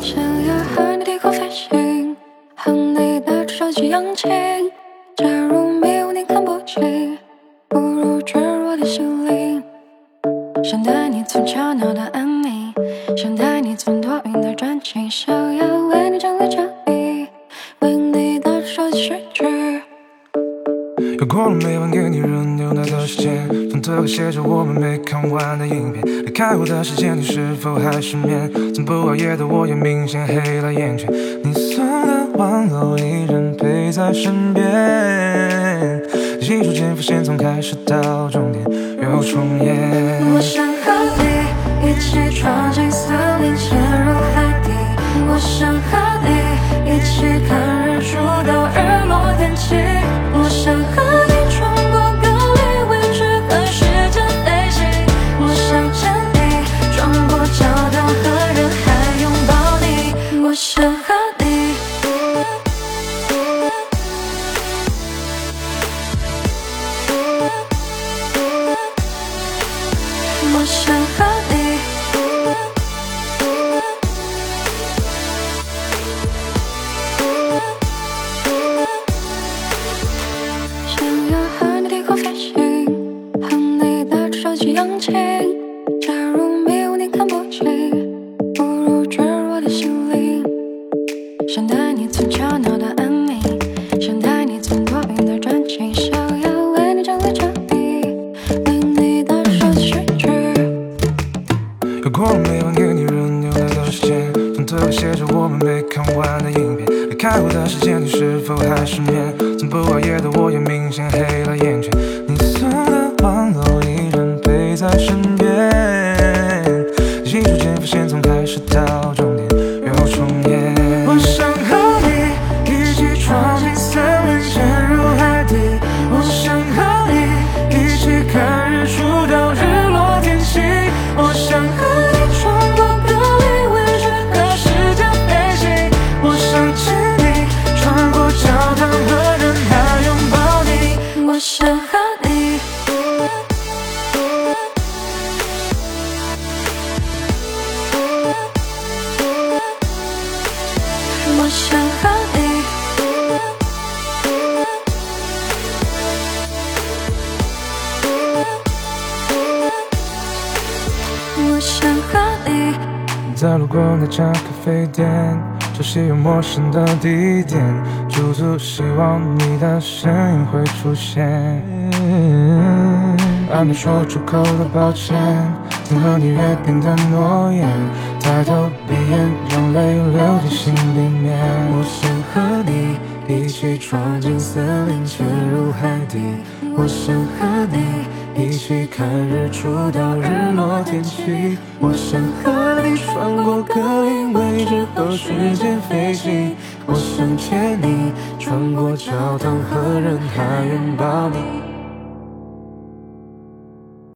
想要和你低空飞行，和你的手机扬起。假如迷雾你看不清，不如坠入我的心灵。想带你从吵闹到安宁，想带你从多云到转晴，想要为你整理家里，为你的手机睡去。又过了每晚给你热牛奶的时间，床头还写着我们没看完的影片。离开我的时间，你是否还失眠？从不熬夜的我也明显黑了眼圈。你送的玩偶依然陪在身边，记住间浮现从开始到终点又重演。我想和你一起闯进森林，潜入海底。我想和你一起看日出到日落天晴。想带你从吵闹到安宁，想带你从多云到转晴，想要为你整理家里，为你的手机睡去。又过了每晚给你热牛奶的时间，床头还写着我们没看完的影片。离开我的时间，你是否还失眠？从不熬夜的我也明显黑了眼圈。你送的玩偶依然陪在身边，记住间伏线从开始到想和你。我想和你。在路过那家咖啡店，熟悉又陌生的地点，驻足希望你的身影会出现。还没说出口的抱歉，曾和你约定的诺言，抬头闭眼，让泪流进心里面。我想和你一起闯进森林，潜入海底。我想和你一起看日出到日落天气。我想和你穿过格林威治和时间飞行。我想牵你穿过教堂和人海拥抱你。